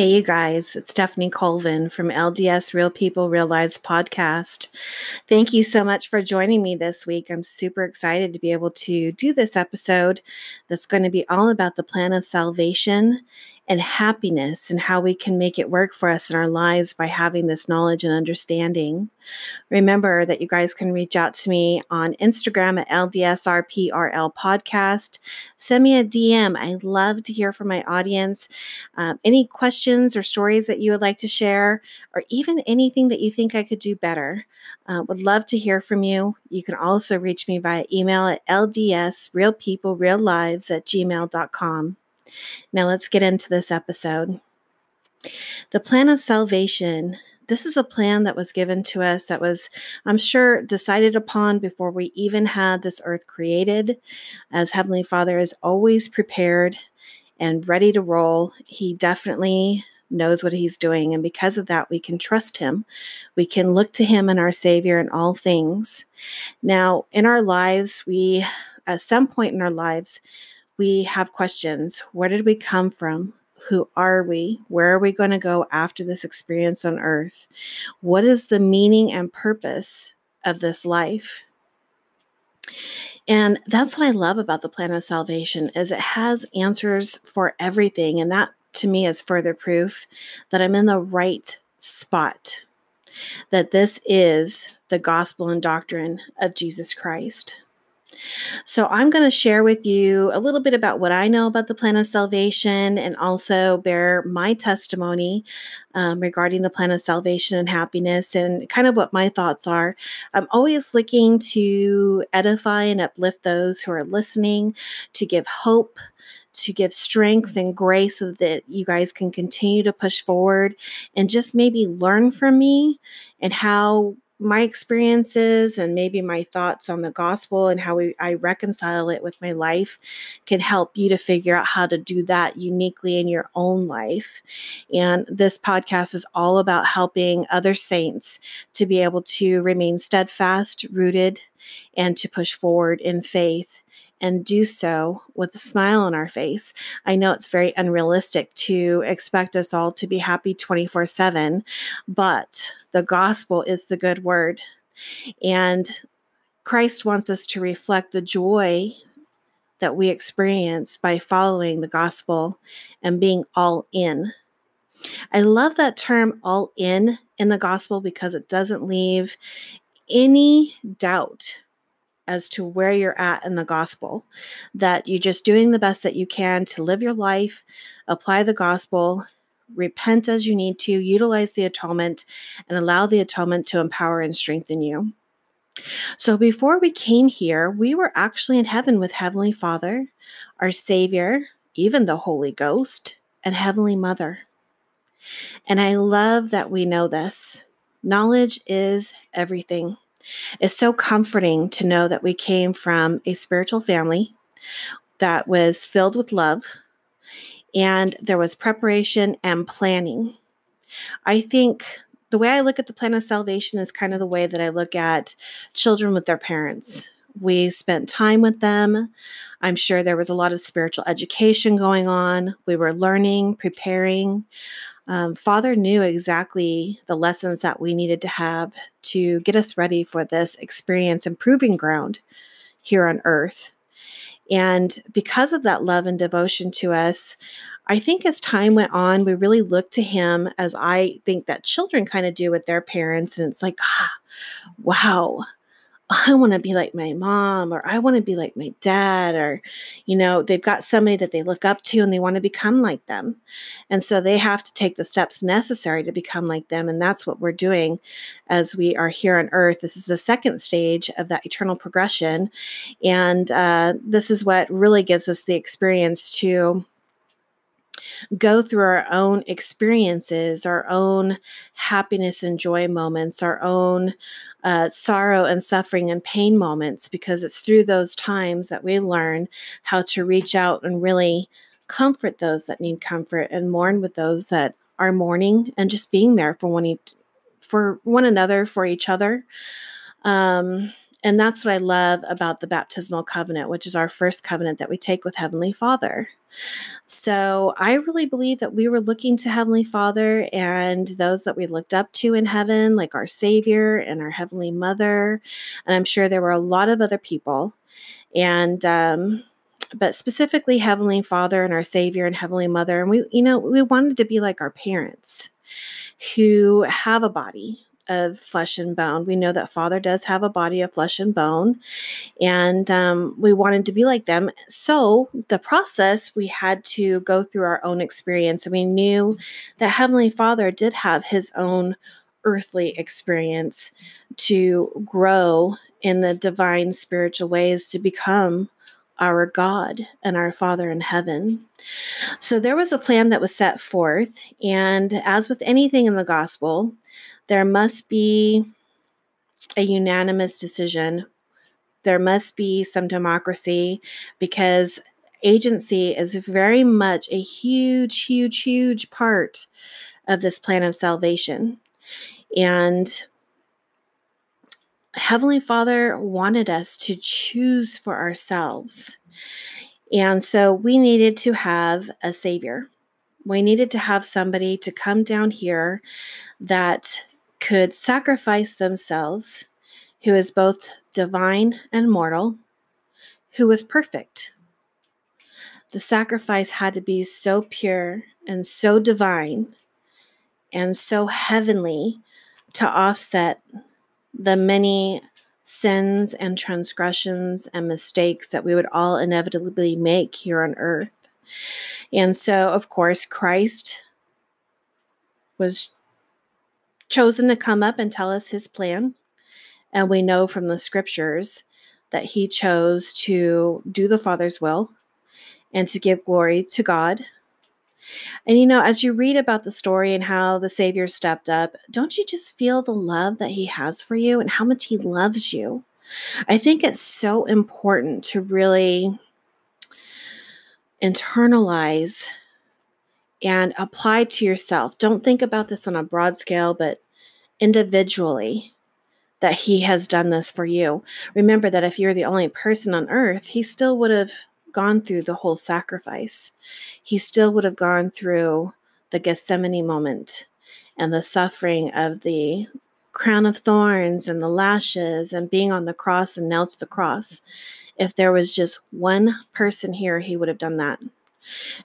Hey, you guys, it's Stephanie Colvin from LDS Real People, Real Lives podcast. Thank you so much for joining me this week. I'm super excited to be able to do this episode that's going to be all about the plan of salvation and happiness and how we can make it work for us in our lives by having this knowledge and understanding. Remember that you guys can reach out to me on Instagram at LDSRPRL podcast. Send me a DM. I love to hear from my audience. Um, any questions or stories that you would like to share, or even anything that you think I could do better. Uh, would love to hear from you. You can also reach me via email at ldsrealpeoplereallives at gmail.com. Now let's get into this episode. The plan of salvation. This is a plan that was given to us that was, I'm sure, decided upon before we even had this earth created. As Heavenly Father is always prepared and ready to roll, He definitely knows what He's doing. And because of that, we can trust Him. We can look to Him and our Savior in all things. Now, in our lives, we, at some point in our lives, we have questions. Where did we come from? Who are we? Where are we going to go after this experience on earth? What is the meaning and purpose of this life? And that's what I love about the plan of salvation is it has answers for everything and that to me is further proof that I'm in the right spot. That this is the gospel and doctrine of Jesus Christ. So, I'm going to share with you a little bit about what I know about the plan of salvation and also bear my testimony um, regarding the plan of salvation and happiness and kind of what my thoughts are. I'm always looking to edify and uplift those who are listening, to give hope to give strength and grace so that you guys can continue to push forward and just maybe learn from me and how my experiences and maybe my thoughts on the gospel and how we, I reconcile it with my life can help you to figure out how to do that uniquely in your own life. And this podcast is all about helping other saints to be able to remain steadfast, rooted, and to push forward in faith and do so with a smile on our face. I know it's very unrealistic to expect us all to be happy 24 7, but the gospel is the good word. And Christ wants us to reflect the joy that we experience by following the gospel and being all in. I love that term all in in the gospel because it doesn't leave any doubt as to where you're at in the gospel, that you're just doing the best that you can to live your life, apply the gospel, repent as you need to, utilize the atonement, and allow the atonement to empower and strengthen you. So, before we came here, we were actually in heaven with Heavenly Father, our Savior, even the Holy Ghost, and Heavenly Mother. And I love that we know this. Knowledge is everything. It's so comforting to know that we came from a spiritual family that was filled with love and there was preparation and planning. I think the way I look at the plan of salvation is kind of the way that I look at children with their parents. We spent time with them. I'm sure there was a lot of spiritual education going on. We were learning, preparing um, Father knew exactly the lessons that we needed to have to get us ready for this experience and proving ground here on earth. And because of that love and devotion to us, I think as time went on, we really looked to him as I think that children kind of do with their parents. And it's like, ah, wow, I want to be like my mom or I want to be like my dad or you know they've got somebody that they look up to and they want to become like them. And so they have to take the steps necessary to become like them and that's what we're doing as we are here on earth. This is the second stage of that eternal progression and uh, this is what really gives us the experience to go through our own experiences, our own happiness and joy moments, our own uh, sorrow and suffering and pain moments, because it's through those times that we learn how to reach out and really comfort those that need comfort and mourn with those that are mourning and just being there for one, e- for one another, for each other. Um, and that's what I love about the baptismal covenant, which is our first covenant that we take with Heavenly Father. So I really believe that we were looking to Heavenly Father and those that we looked up to in heaven, like our Savior and our Heavenly Mother. And I'm sure there were a lot of other people. And, um, but specifically Heavenly Father and our Savior and Heavenly Mother. And we, you know, we wanted to be like our parents who have a body, of flesh and bone. We know that Father does have a body of flesh and bone, and um, we wanted to be like them. So, the process we had to go through our own experience, and we knew that Heavenly Father did have his own earthly experience to grow in the divine spiritual ways to become our God and our Father in heaven. So there was a plan that was set forth. And as with anything in the gospel, there must be a unanimous decision. There must be some democracy because agency is very much a huge, huge, huge part of this plan of salvation. And Heavenly Father wanted us to choose for ourselves. And so we needed to have a Savior. We needed to have somebody to come down here that could sacrifice themselves, who is both divine and mortal, who was perfect. The sacrifice had to be so pure and so divine and so heavenly to offset the many sins and transgressions and mistakes that we would all inevitably make here on earth. And so, of course, Christ was chosen to come up and tell us his plan. And we know from the scriptures that he chose to do the Father's will and to give glory to God. And you know, as you read about the story and how the Savior stepped up, don't you just feel the love that he has for you and how much he loves you? I think it's so important to really internalize and apply to yourself. Don't think about this on a broad scale, but individually that he has done this for you. Remember that if you're the only person on earth, he still would have gone through the whole sacrifice. He still would have gone through the Gethsemane moment and the suffering of the crown of thorns and the lashes and being on the cross and nailed to the cross. If there was just one person here, he would have done that.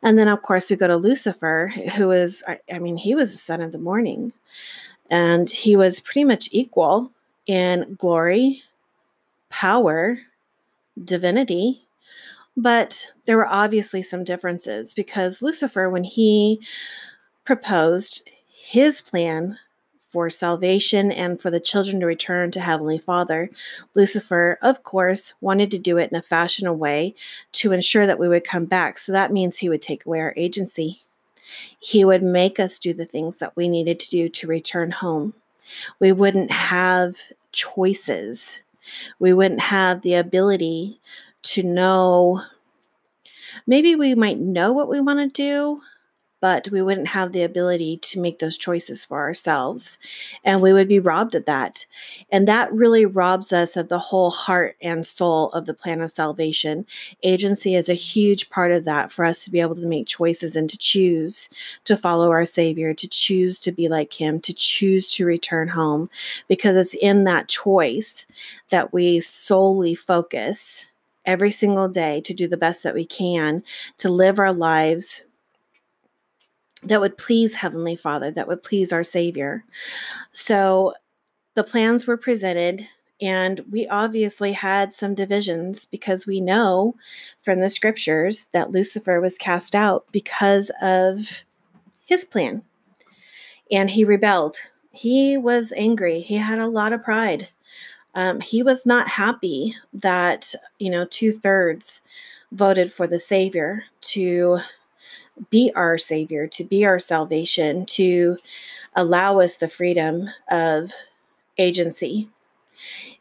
And then, of course, we go to Lucifer, who is, I, I mean, he was the son of the morning. And he was pretty much equal in glory, power, divinity. But there were obviously some differences because Lucifer, when he proposed his plan for salvation and for the children to return to Heavenly Father, Lucifer, of course, wanted to do it in a fashionable way to ensure that we would come back. So that means he would take away our agency. He would make us do the things that we needed to do to return home. We wouldn't have choices. We wouldn't have the ability to know. Maybe we might know what we want to do, but we wouldn't have the ability to make those choices for ourselves. And we would be robbed of that. And that really robs us of the whole heart and soul of the plan of salvation. Agency is a huge part of that for us to be able to make choices and to choose to follow our Savior, to choose to be like Him, to choose to return home, because it's in that choice that we solely focus every single day to do the best that we can to live our lives that would please Heavenly Father, that would please our Savior. So the plans were presented, and we obviously had some divisions because we know from the scriptures that Lucifer was cast out because of his plan. And he rebelled. He was angry. He had a lot of pride. Um, he was not happy that, you know, two thirds voted for the Savior to be our Savior, to be our salvation, to allow us the freedom of agency.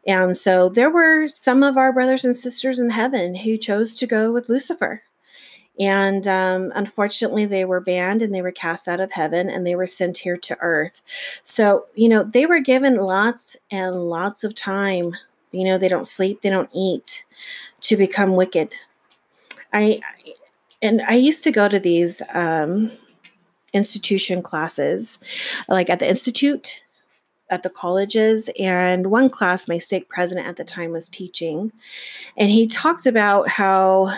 And so there were some of our brothers and sisters in heaven who chose to go with Lucifer. And um, unfortunately, they were banned and they were cast out of heaven and they were sent here to earth. So, you know, they were given lots and lots of time You know, they don't sleep, they don't eat to become wicked. I and I used to go to these um, institution classes, like at the institute, at the colleges, and one class my stake president at the time was teaching, and he talked about how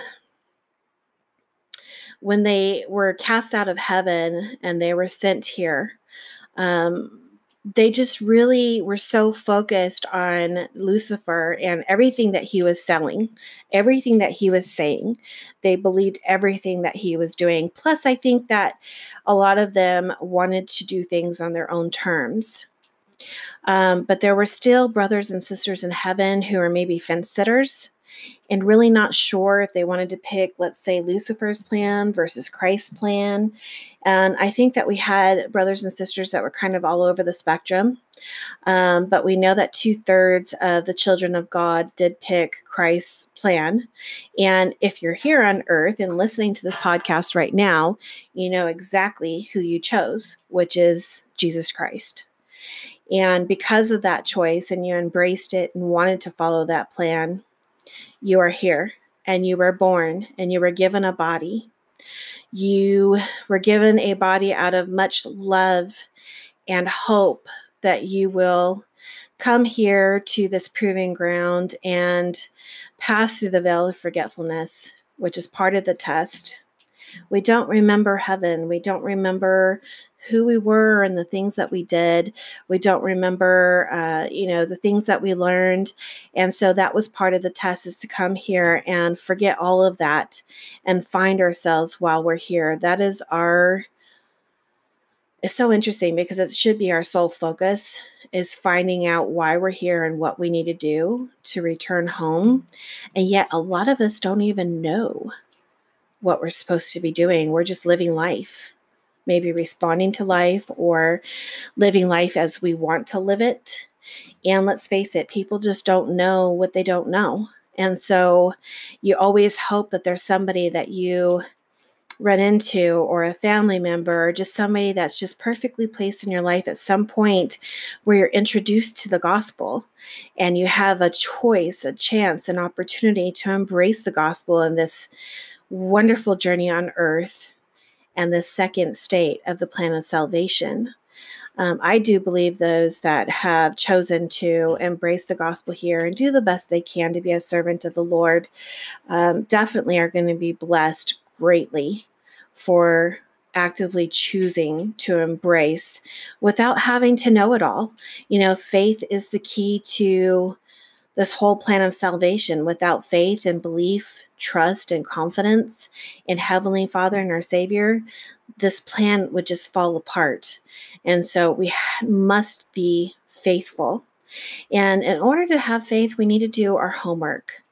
when they were cast out of heaven and they were sent here, um, they just really were so focused on Lucifer and everything that he was selling, everything that he was saying. They believed everything that he was doing. Plus, I think that a lot of them wanted to do things on their own terms. Um, but there were still brothers and sisters in heaven who were maybe fence sitters and really not sure if they wanted to pick, let's say, Lucifer's plan versus Christ's plan. And I think that we had brothers and sisters that were kind of all over the spectrum. Um, but we know that two thirds of the children of God did pick Christ's plan. And if you're here on earth and listening to this podcast right now, you know exactly who you chose, which is Jesus Christ. And because of that choice, and you embraced it and wanted to follow that plan, you are here and you were born and you were given a body. You were given a body out of much love and hope that you will come here to this proving ground and pass through the veil of forgetfulness, which is part of the test. We don't remember heaven. We don't remember who we were and the things that we did. We don't remember, uh, you know, the things that we learned. And so that was part of the test is to come here and forget all of that and find ourselves while we're here. That is our, it's so interesting because it should be our sole focus is finding out why we're here and what we need to do to return home. And yet a lot of us don't even know what we're supposed to be doing. We're just living life maybe responding to life or living life as we want to live it. And let's face it, people just don't know what they don't know. And so you always hope that there's somebody that you run into or a family member or just somebody that's just perfectly placed in your life at some point where you're introduced to the gospel and you have a choice, a chance, an opportunity to embrace the gospel in this wonderful journey on earth and the second state of the plan of salvation. Um, I do believe those that have chosen to embrace the gospel here and do the best they can to be a servant of the Lord um, definitely are going to be blessed greatly for actively choosing to embrace without having to know it all. You know, faith is the key to this whole plan of salvation. Without faith and belief, trust and confidence in Heavenly Father and our Savior, this plan would just fall apart. And so we must be faithful. And in order to have faith, we need to do our homework.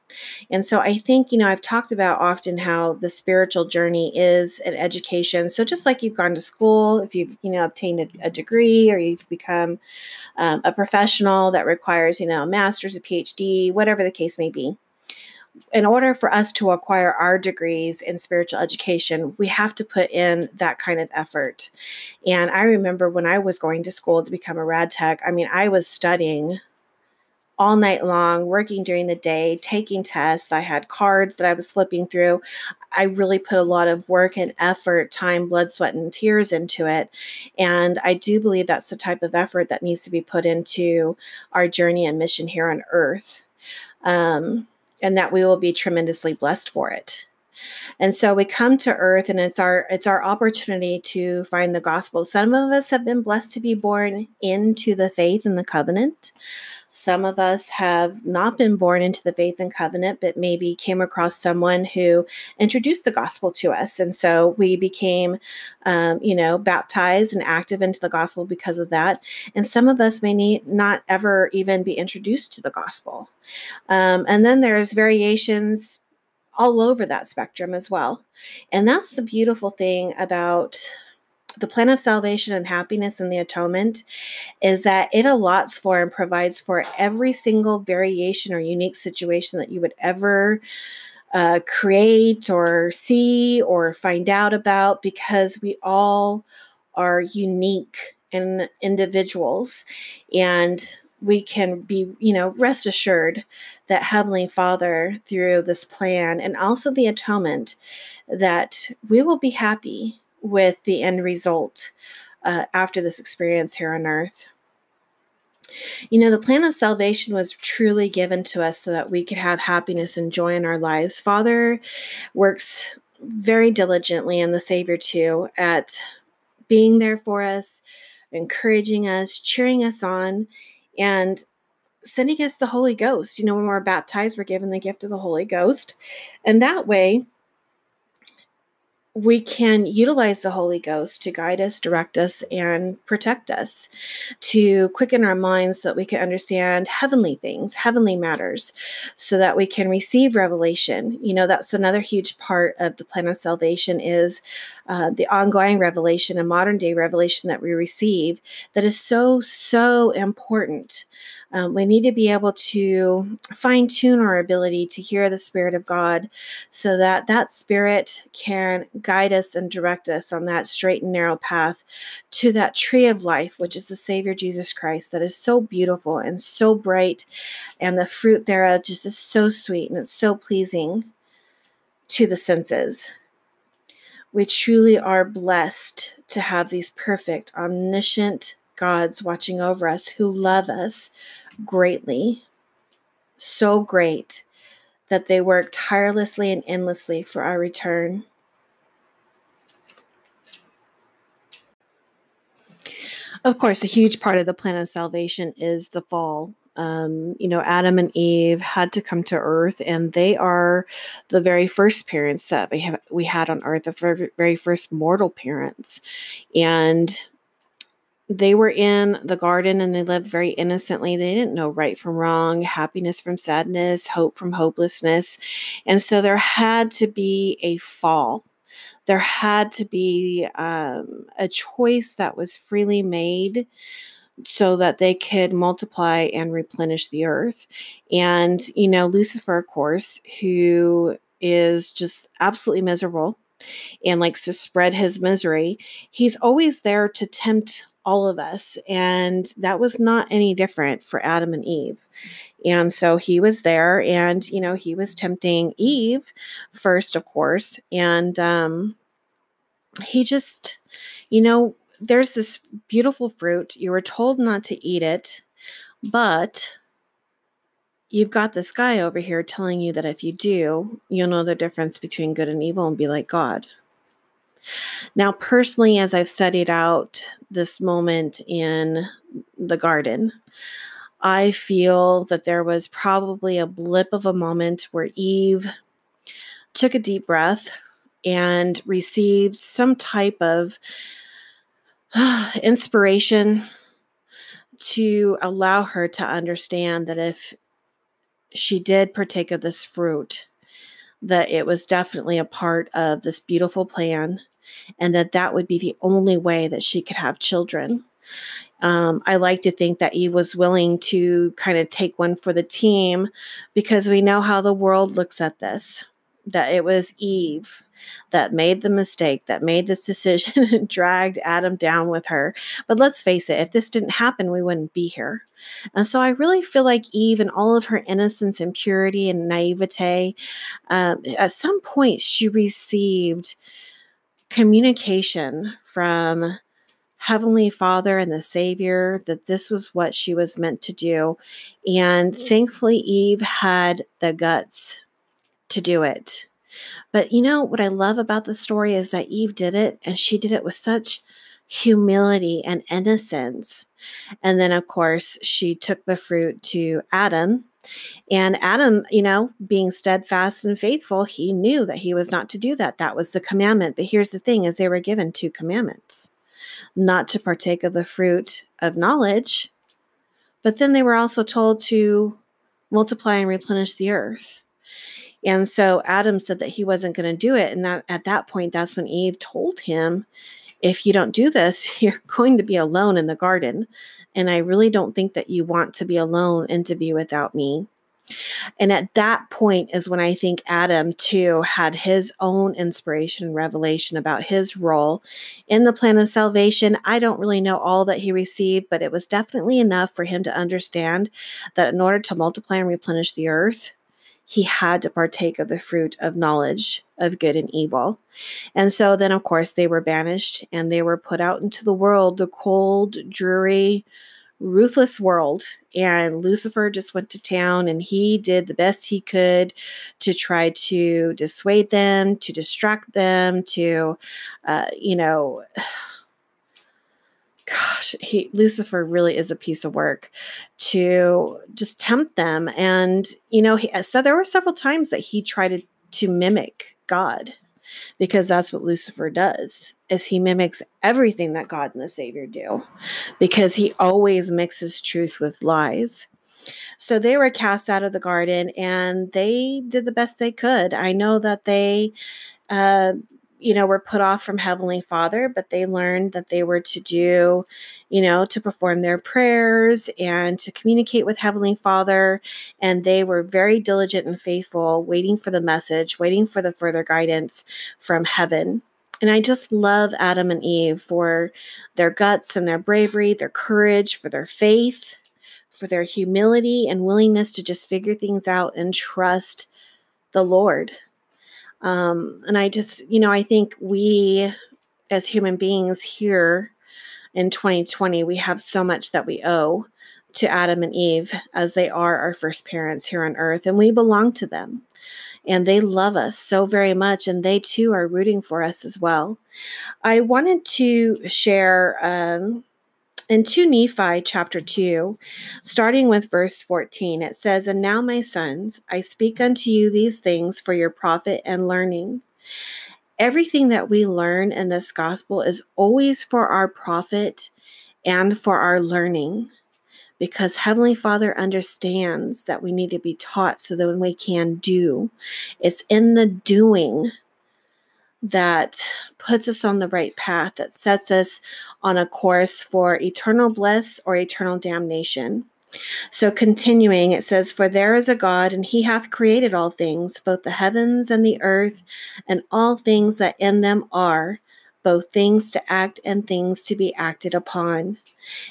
And so I think, you know, I've talked about often how the spiritual journey is an education. So just like you've gone to school, if you've, you know, obtained a, a degree or you've become um, a professional that requires, you know, a master's, a PhD, whatever the case may be, in order for us to acquire our degrees in spiritual education, we have to put in that kind of effort. And I remember when I was going to school to become a rad tech, I mean, I was studying all night long, working during the day, taking tests. I had cards that I was flipping through. I really put a lot of work and effort, time, blood, sweat, and tears into it. And I do believe that's the type of effort that needs to be put into our journey and mission here on earth. Um, and that we will be tremendously blessed for it. And so we come to earth and it's our it's our opportunity to find the gospel. Some of us have been blessed to be born into the faith and the covenant. Some of us have not been born into the faith and covenant, but maybe came across someone who introduced the gospel to us. And so we became, um, you know, baptized and active into the gospel because of that. And some of us may need not ever even be introduced to the gospel. Um, and then there's variations all over that spectrum as well. And that's the beautiful thing about the plan of salvation and happiness and the atonement is that it allots for and provides for every single variation or unique situation that you would ever uh, create or see or find out about because we all are unique and individuals. And we can be, you know, rest assured that Heavenly Father, through this plan and also the atonement, that we will be happy with the end result uh, after this experience here on earth. You know, the plan of salvation was truly given to us so that we could have happiness and joy in our lives. Father works very diligently, and the Savior too, at being there for us, encouraging us, cheering us on, and sending us the Holy Ghost. You know, when we're baptized, we're given the gift of the Holy Ghost. And that way, we can utilize the Holy Ghost to guide us, direct us, and protect us, to quicken our minds so that we can understand heavenly things, heavenly matters, so that we can receive revelation. You know, that's another huge part of the plan of salvation is uh, the ongoing revelation and modern day revelation that we receive that is so, so important. Um, we need to be able to fine tune our ability to hear the Spirit of God so that that Spirit can guide us and direct us on that straight and narrow path to that tree of life, which is the Savior Jesus Christ, that is so beautiful and so bright, and the fruit thereof just is so sweet and it's so pleasing to the senses. We truly are blessed to have these perfect, omniscient gods watching over us who love us greatly, so great that they work tirelessly and endlessly for our return. Of course, a huge part of the plan of salvation is the fall um, you know, Adam and Eve had to come to Earth, and they are the very first parents that we have we had on Earth, the very, very first mortal parents, and they were in the garden and they lived very innocently. They didn't know right from wrong, happiness from sadness, hope from hopelessness, and so there had to be a fall. There had to be um, a choice that was freely made so that they could multiply and replenish the earth. And, you know, Lucifer, of course, who is just absolutely miserable and likes to spread his misery, he's always there to tempt all of us. And that was not any different for Adam and Eve. And so he was there and, you know, he was tempting Eve first, of course. And um, he just, you know, there's this beautiful fruit. You were told not to eat it, but you've got this guy over here telling you that if you do, you'll know the difference between good and evil and be like God. Now, personally, as I've studied out this moment in the garden, I feel that there was probably a blip of a moment where Eve took a deep breath and received some type of inspiration to allow her to understand that if she did partake of this fruit, that it was definitely a part of this beautiful plan and that that would be the only way that she could have children. Um, I like to think that Eve was willing to kind of take one for the team because we know how the world looks at this that it was Eve that made the mistake, that made this decision and dragged Adam down with her. But let's face it, if this didn't happen, we wouldn't be here. And so I really feel like Eve, and all of her innocence and purity and naivete, um, at some point she received communication from Heavenly Father and the Savior that this was what she was meant to do. And thankfully, Eve had the guts to do it. But you know what I love about the story is that Eve did it and she did it with such humility and innocence. And then, of course, she took the fruit to Adam. And Adam, you know, being steadfast and faithful, he knew that he was not to do that. That was the commandment. But here's the thing is they were given two commandments. Not to partake of the fruit of knowledge, but then they were also told to multiply and replenish the earth. And so Adam said that he wasn't going to do it. And that, at that point, that's when Eve told him, if you don't do this, you're going to be alone in the garden. And I really don't think that you want to be alone and to be without me. And at that point is when I think Adam too had his own inspiration revelation about his role in the plan of salvation. I don't really know all that he received, but it was definitely enough for him to understand that in order to multiply and replenish the earth, he had to partake of the fruit of knowledge of good and evil. And so then, of course, they were banished and they were put out into the world, the cold, dreary, ruthless world. And Lucifer just went to town and he did the best he could to try to dissuade them, to distract them, to, uh, you know, gosh, he Lucifer really is a piece of work to just tempt them. And you know, he so there were several times that he tried to, to mimic God because that's what Lucifer does is he mimics everything that God and the Savior do because he always mixes truth with lies. So they were cast out of the garden and they did the best they could. I know that they uh, you know, were put off from Heavenly Father, but they learned that they were to do, you know, to perform their prayers and to communicate with Heavenly Father. And they were very diligent and faithful, waiting for the message, waiting for the further guidance from heaven. And I just love Adam and Eve for their guts and their bravery, their courage, for their faith, for their humility and willingness to just figure things out and trust the Lord. Um, and I just, you know, I think we as human beings here in 2020, we have so much that we owe to Adam and Eve as they are our first parents here on earth, and we belong to them. And they love us so very much, and they too are rooting for us as well. I wanted to share um, in 2 Nephi chapter 2, starting with verse 14, it says, And now, my sons, I speak unto you these things for your profit and learning. Everything that we learn in this gospel is always for our profit and for our learning because Heavenly Father understands that we need to be taught so that when we can do. It's in the doing that puts us on the right path, that sets us on a course for eternal bliss or eternal damnation. So, continuing, it says, For there is a God, and he hath created all things, both the heavens and the earth, and all things that in them are, both things to act and things to be acted upon,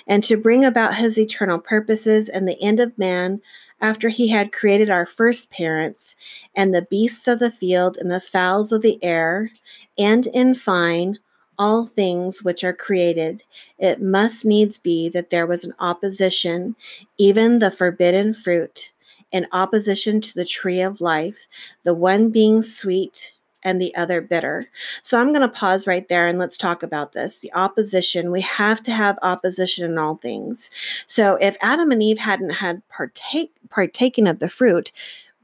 and to bring about his eternal purposes and the end of man after he had created our first parents, and the beasts of the field, and the fowls of the air, and in fine, all things which are created, it must needs be that there was an opposition, even the forbidden fruit, in opposition to the tree of life, the one being sweet and the other bitter. So I'm going to pause right there and let's talk about this. The opposition, we have to have opposition in all things. So if Adam and Eve hadn't had partake partaken of the fruit,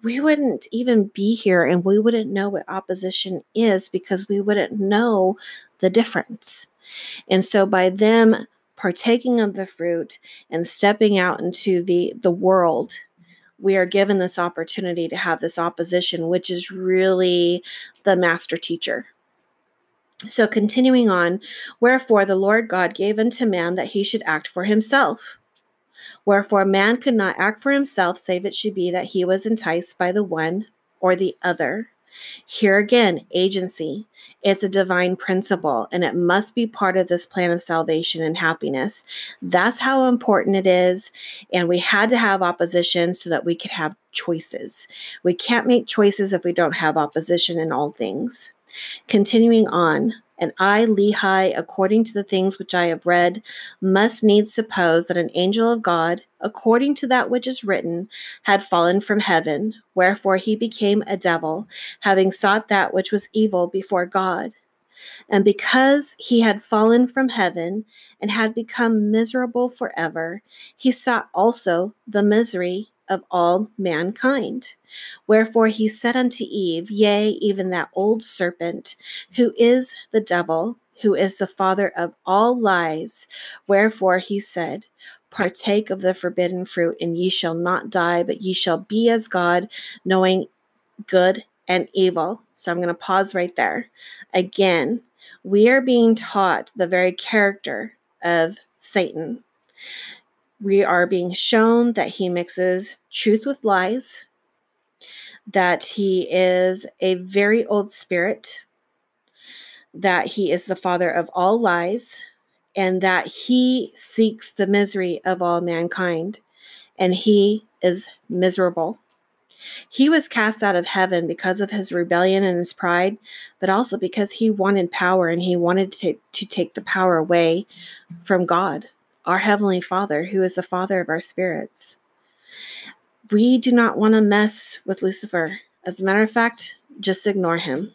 we wouldn't even be here and we wouldn't know what opposition is because we wouldn't know the difference. And so by them partaking of the fruit and stepping out into the the world we are given this opportunity to have this opposition which is really the master teacher so continuing on wherefore the lord god gave unto man that he should act for himself Wherefore, man could not act for himself, save it should be that he was enticed by the one or the other. Here again, agency. It's a divine principle, and it must be part of this plan of salvation and happiness. That's how important it is. And we had to have opposition so that we could have choices. We can't make choices if we don't have opposition in all things. Continuing on, and I, Lehi, according to the things which I have read, must needs suppose that an angel of God, according to that which is written, had fallen from heaven, wherefore he became a devil, having sought that which was evil before God. And because he had fallen from heaven and had become miserable forever, he sought also the misery of all mankind. Wherefore he said unto Eve, Yea, even that old serpent, who is the devil, who is the father of all lies. Wherefore he said, Partake of the forbidden fruit, and ye shall not die, but ye shall be as God, knowing good and evil. So I'm going to pause right there. Again, we are being taught the very character of Satan we are being shown that he mixes truth with lies, that he is a very old spirit, that he is the father of all lies, and that he seeks the misery of all mankind, and he is miserable. He was cast out of heaven because of his rebellion and his pride, but also because he wanted power and he wanted to, to take the power away from God, our Heavenly Father, who is the Father of our spirits. We do not want to mess with Lucifer. As a matter of fact, just ignore him.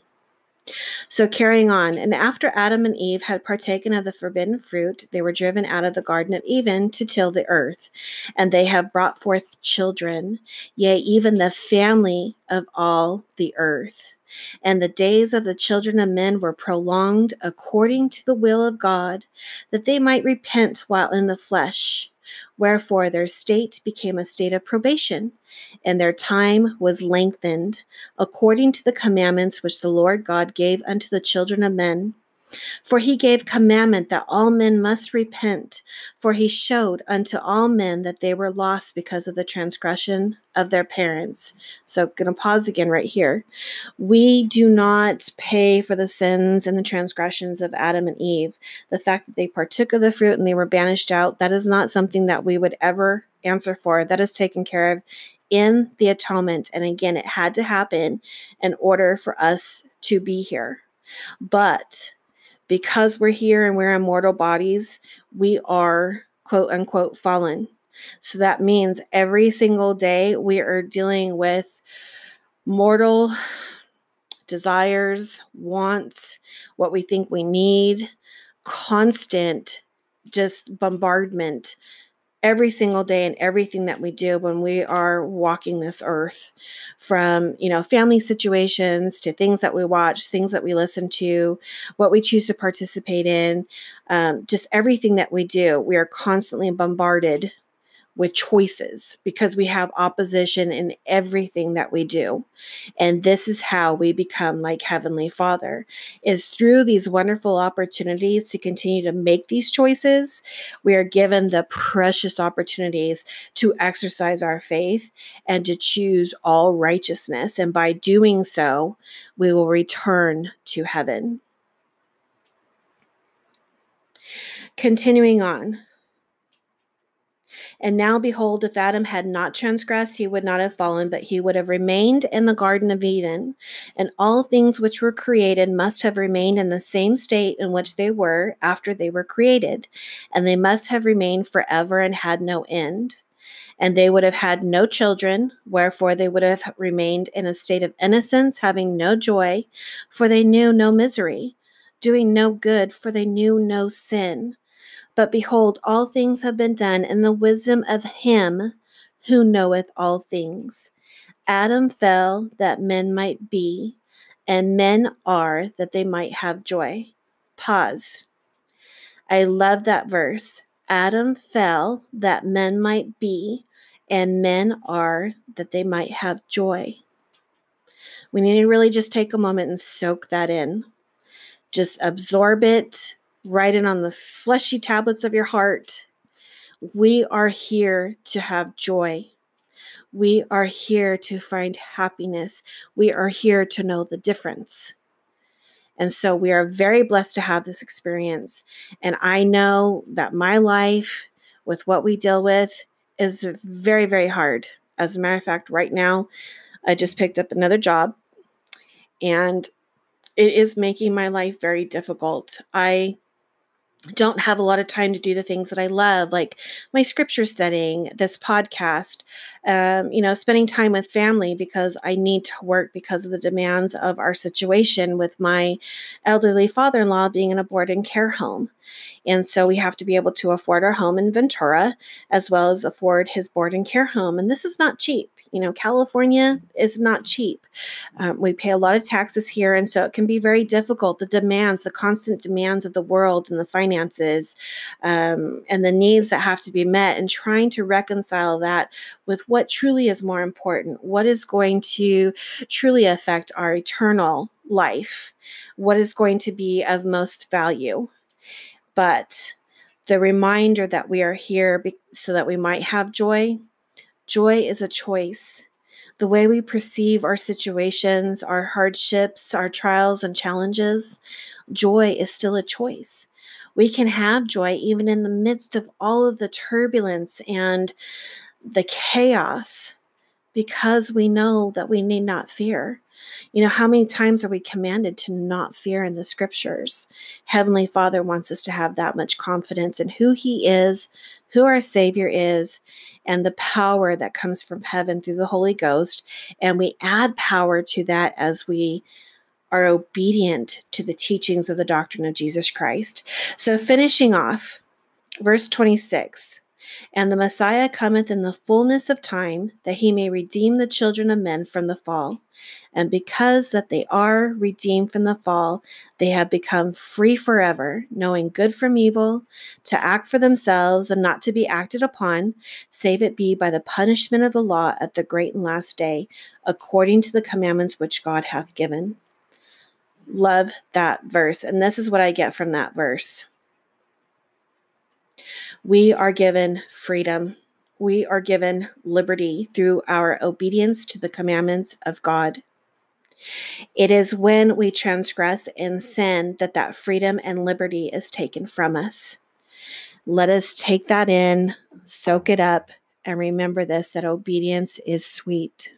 So, carrying on, and after Adam and Eve had partaken of the forbidden fruit, they were driven out of the Garden of Eden to till the earth. And they have brought forth children, yea, even the family of all the earth. And the days of the children of men were prolonged according to the will of God, that they might repent while in the flesh. Wherefore their state became a state of probation, and their time was lengthened, according to the commandments which the Lord God gave unto the children of men. For he gave commandment that all men must repent, for he showed unto all men that they were lost because of the transgression of their parents. So, going to pause again right here. We do not pay for the sins and the transgressions of Adam and Eve. The fact that they partook of the fruit and they were banished out, that is not something that we would ever answer for. That is taken care of in the atonement. And again, it had to happen in order for us to be here. But because we're here and we're in mortal bodies, we are quote unquote fallen. So that means every single day we are dealing with mortal desires, wants, what we think we need, constant just bombardment every single day and everything that we do when we are walking this earth from you know family situations to things that we watch things that we listen to what we choose to participate in um, just everything that we do we are constantly bombarded with choices because we have opposition in everything that we do. And this is how we become like Heavenly Father is through these wonderful opportunities to continue to make these choices. We are given the precious opportunities to exercise our faith and to choose all righteousness. And by doing so, we will return to heaven. Continuing on. And now behold, if Adam had not transgressed, he would not have fallen, but he would have remained in the Garden of Eden. And all things which were created must have remained in the same state in which they were after they were created. And they must have remained forever and had no end. And they would have had no children, wherefore they would have remained in a state of innocence, having no joy, for they knew no misery, doing no good, for they knew no sin. But behold, all things have been done in the wisdom of him who knoweth all things. Adam fell that men might be, and men are that they might have joy. Pause. I love that verse. Adam fell that men might be, and men are that they might have joy. We need to really just take a moment and soak that in. Just absorb it, write it on the fleshy tablets of your heart. We are here to have joy. We are here to find happiness. We are here to know the difference. And so we are very blessed to have this experience. And I know that my life with what we deal with is very, very hard. As a matter of fact, right now, I just picked up another job and it is making my life very difficult. I don't have a lot of time to do the things that I love, like my scripture studying, this podcast, um, you know, spending time with family because I need to work because of the demands of our situation with my elderly father in law being in a board and care home. And so we have to be able to afford our home in Ventura as well as afford his board and care home. And this is not cheap. You know, California is not cheap. Um, we pay a lot of taxes here. And so it can be very difficult. The demands, the constant demands of the world and the finances um, and the needs that have to be met, and trying to reconcile that with what truly is more important, what is going to truly affect our eternal life, what is going to be of most value. But the reminder that we are here be- so that we might have joy. Joy is a choice. The way we perceive our situations, our hardships, our trials and challenges, joy is still a choice. We can have joy even in the midst of all of the turbulence and the chaos because we know that we need not fear. You know, how many times are we commanded to not fear in the scriptures? Heavenly Father wants us to have that much confidence in who He is, who our Savior is, and the power that comes from heaven through the Holy Ghost. And we add power to that as we are obedient to the teachings of the doctrine of Jesus Christ. So, finishing off, verse 26 and the Messiah cometh in the fullness of time, that he may redeem the children of men from the fall. And because that they are redeemed from the fall, they have become free forever, knowing good from evil, to act for themselves and not to be acted upon, save it be by the punishment of the law at the great and last day, according to the commandments which God hath given. Love that verse. And this is what I get from that verse. We are given freedom. We are given liberty through our obedience to the commandments of God. It is when we transgress and sin that that freedom and liberty is taken from us. Let us take that in, soak it up, and remember this that obedience is sweet.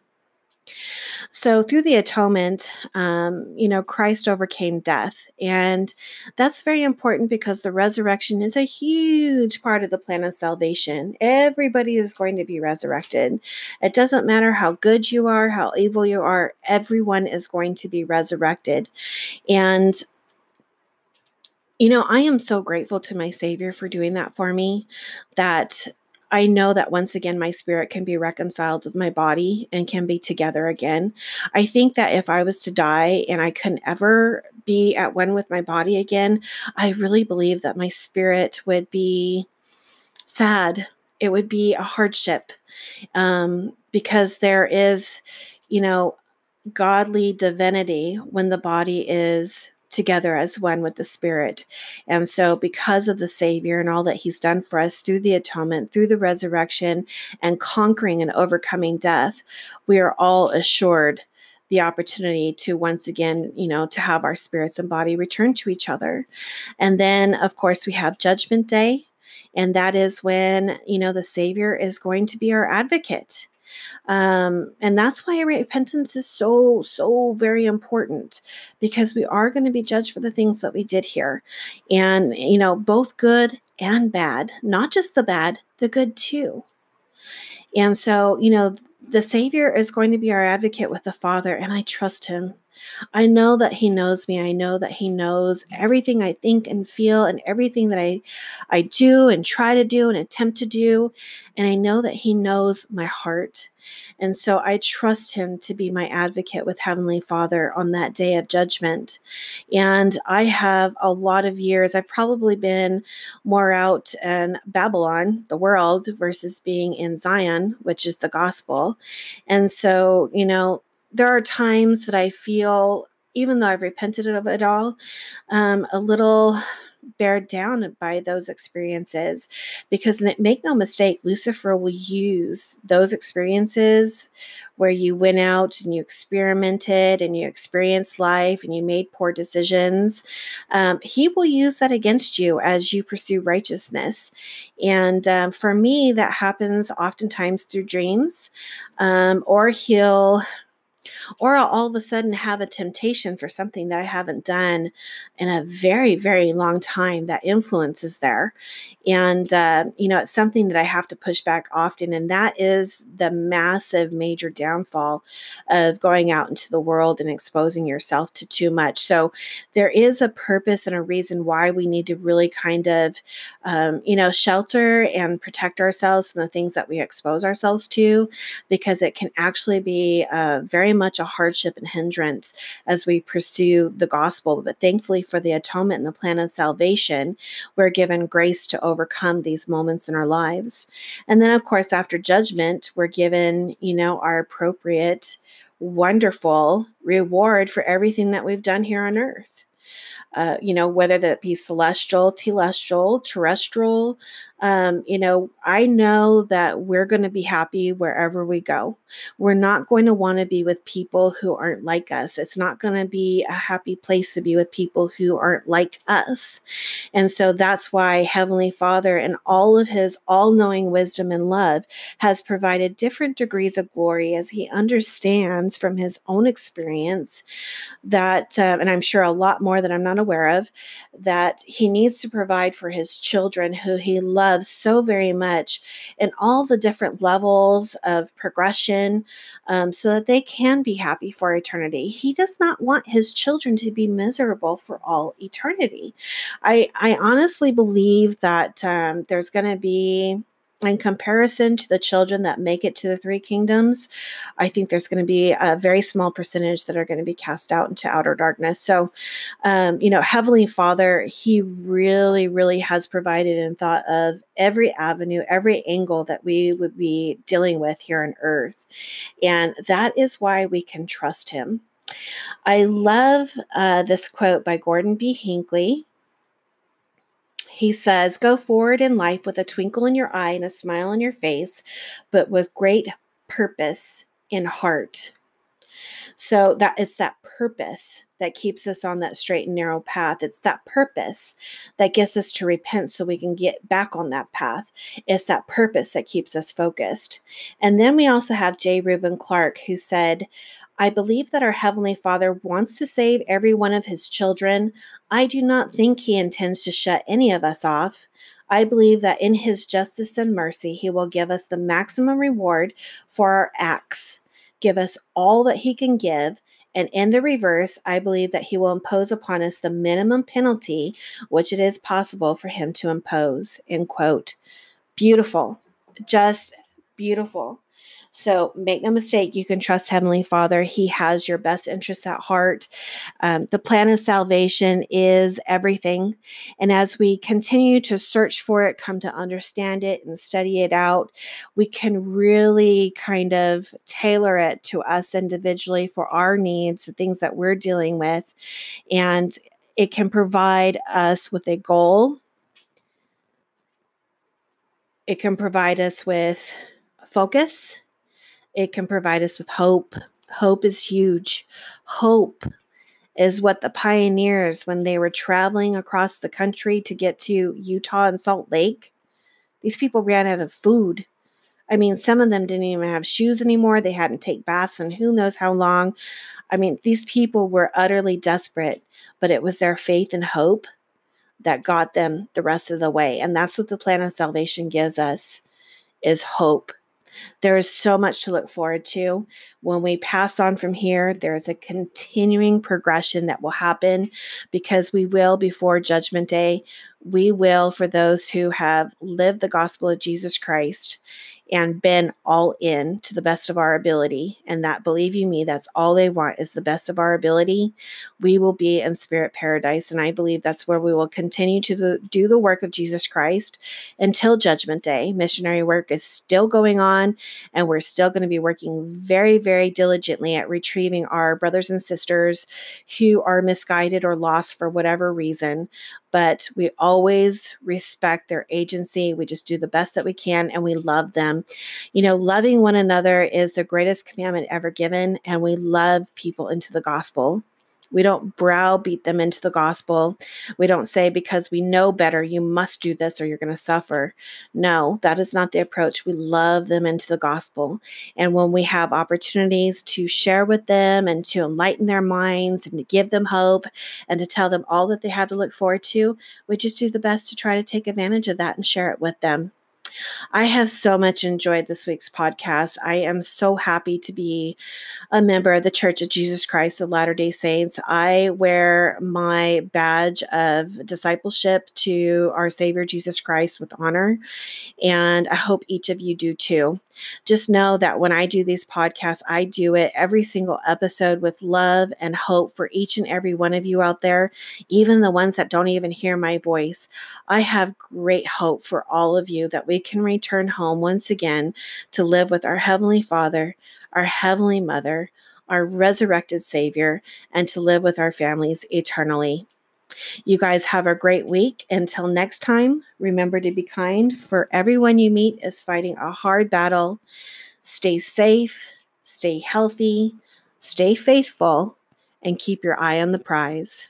So, through the atonement, um, you know, Christ overcame death. And that's very important because the resurrection is a huge part of the plan of salvation. Everybody is going to be resurrected. It doesn't matter how good you are, how evil you are, everyone is going to be resurrected. And you know, I am so grateful to my Savior for doing that for me that I know that once again, my spirit can be reconciled with my body and can be together again. I think that if I was to die and I couldn't ever be at one with my body again, I really believe that my spirit would be sad. It would be a hardship um, because there is, you know, godly divinity when the body is together as one with the Spirit. And so, because of the Savior and all that He's done for us through the atonement, through the resurrection, and conquering and overcoming death, we are all assured the opportunity to once again, you know, to have our spirits and body return to each other. And then, of course, we have Judgment Day. And that is when, you know, the Savior is going to be our advocate. Um, and that's why repentance is so, so very important because we are going to be judged for the things that we did here. And, you know, both good and bad, not just the bad, the good too. And so, you know, the Savior is going to be our advocate with the Father, and I trust Him. I know that he knows me. I know that he knows everything I think and feel and everything that I I do and try to do and attempt to do, and I know that he knows my heart. And so I trust him to be my advocate with Heavenly Father on that day of judgment. And I have a lot of years, I've probably been more out in Babylon, the world, versus being in Zion, which is the gospel. And so, you know, there are times that I feel, even though I've repented of it all, um, a little bared down by those experiences because make no mistake lucifer will use those experiences where you went out and you experimented and you experienced life and you made poor decisions. Um, he will use that against you as you pursue righteousness. And um, for me that happens oftentimes through dreams um, or he'll or I'll all of a sudden have a temptation for something that I haven't done in a very, very long time. That influence is there. And, uh, you know, it's something that I have to push back often. And that is the massive, major downfall of going out into the world and exposing yourself to too much. So there is a purpose and a reason why we need to really kind of, um, you know, shelter and protect ourselves from the things that we expose ourselves to, because it can actually be uh, very much a hardship and hindrance as we pursue the gospel. But thankfully, for the atonement and the plan of salvation, we're given grace to overcome these moments in our lives. And then, of course, after judgment, we're given, you know, our appropriate, wonderful reward for everything that we've done here on earth. uh, you know, whether that be celestial, telestial, terrestrial, um, you know, I know that we're going to be happy wherever we go. We're not going to want to be with people who aren't like us. It's not going to be a happy place to be with people who aren't like us. And so that's why Heavenly Father, in all of His all knowing wisdom and love, has provided different degrees of glory as He understands from His own experience that, uh, and I'm sure a lot more that I'm not aware of, that He needs to provide for His children who He loves loves so very much in all the different levels of progression um, so that they can be happy for eternity. He does not want his children to be miserable for all eternity. I, I honestly believe that um, there's going to be in comparison to the children that make it to the three kingdoms, I think there's going to be a very small percentage that are going to be cast out into outer darkness. So, um, you know, Heavenly Father, He really, really has provided and thought of every avenue, every angle that we would be dealing with here on earth. And that is why we can trust Him. I love uh, this quote by Gordon B. Hinckley. He says, Go forward in life with a twinkle in your eye and a smile on your face, but with great purpose in heart. So that it's that purpose that keeps us on that straight and narrow path. It's that purpose that gets us to repent so we can get back on that path. It's that purpose that keeps us focused. And then we also have J. Reuben Clark who said, I believe that our Heavenly Father wants to save every one of His children. I do not think He intends to shut any of us off. I believe that in His justice and mercy, He will give us the maximum reward for our acts, give us all that He can give. And in the reverse, I believe that He will impose upon us the minimum penalty which it is possible for Him to impose. End quote. Beautiful. Just beautiful. So make no mistake, you can trust Heavenly Father. He has your best interests at heart. Um, the plan of salvation is everything. And as we continue to search for it, come to understand it, and study it out, we can really kind of tailor it to us individually for our needs, the things that we're dealing with. And it can provide us with a goal. It can provide us with focus it can provide us with hope. Hope is huge. Hope is what the pioneers, when they were traveling across the country to get to Utah and Salt Lake, these people ran out of food. I mean, some of them didn't even have shoes anymore. They hadn't take baths and who knows how long. I mean, these people were utterly desperate, but it was their faith and hope that got them the rest of the way. And that's what the plan of salvation gives us is hope. There is so much to look forward to. When we pass on from here, there is a continuing progression that will happen because we will, before Judgment Day, we will, for those who have lived the gospel of Jesus Christ and been all in to the best of our ability. And that, believe you me, that's all they want is the best of our ability. We will be in spirit paradise. And I believe that's where we will continue to the, do the work of Jesus Christ until Judgment Day. Missionary work is still going on, and we're still going to be working very, very diligently at retrieving our brothers and sisters who are misguided or lost for whatever reason but we always respect their agency. We just do the best that we can and we love them. You know, loving one another is the greatest commandment ever given, and we love people into the gospel. We don't browbeat them into the gospel. We don't say, because we know better, you must do this or you're going to suffer. No, that is not the approach. We love them into the gospel. And when we have opportunities to share with them and to enlighten their minds and to give them hope and to tell them all that they have to look forward to, we just do the best to try to take advantage of that and share it with them. I have so much enjoyed this week's podcast. I am so happy to be a member of the Church of Jesus Christ of Latter day Saints. I wear my badge of discipleship to our Savior Jesus Christ with honor, and I hope each of you do too. Just know that when I do these podcasts, I do it every single episode with love and hope for each and every one of you out there, even the ones that don't even hear my voice. I have great hope for all of you that we can return home once again to live with our Heavenly Father, our Heavenly Mother, our resurrected Savior, and to live with our families eternally. You guys have a great week. Until next time, remember to be kind, for everyone you meet is fighting a hard battle. Stay safe, stay healthy, stay faithful, and keep your eye on the prize.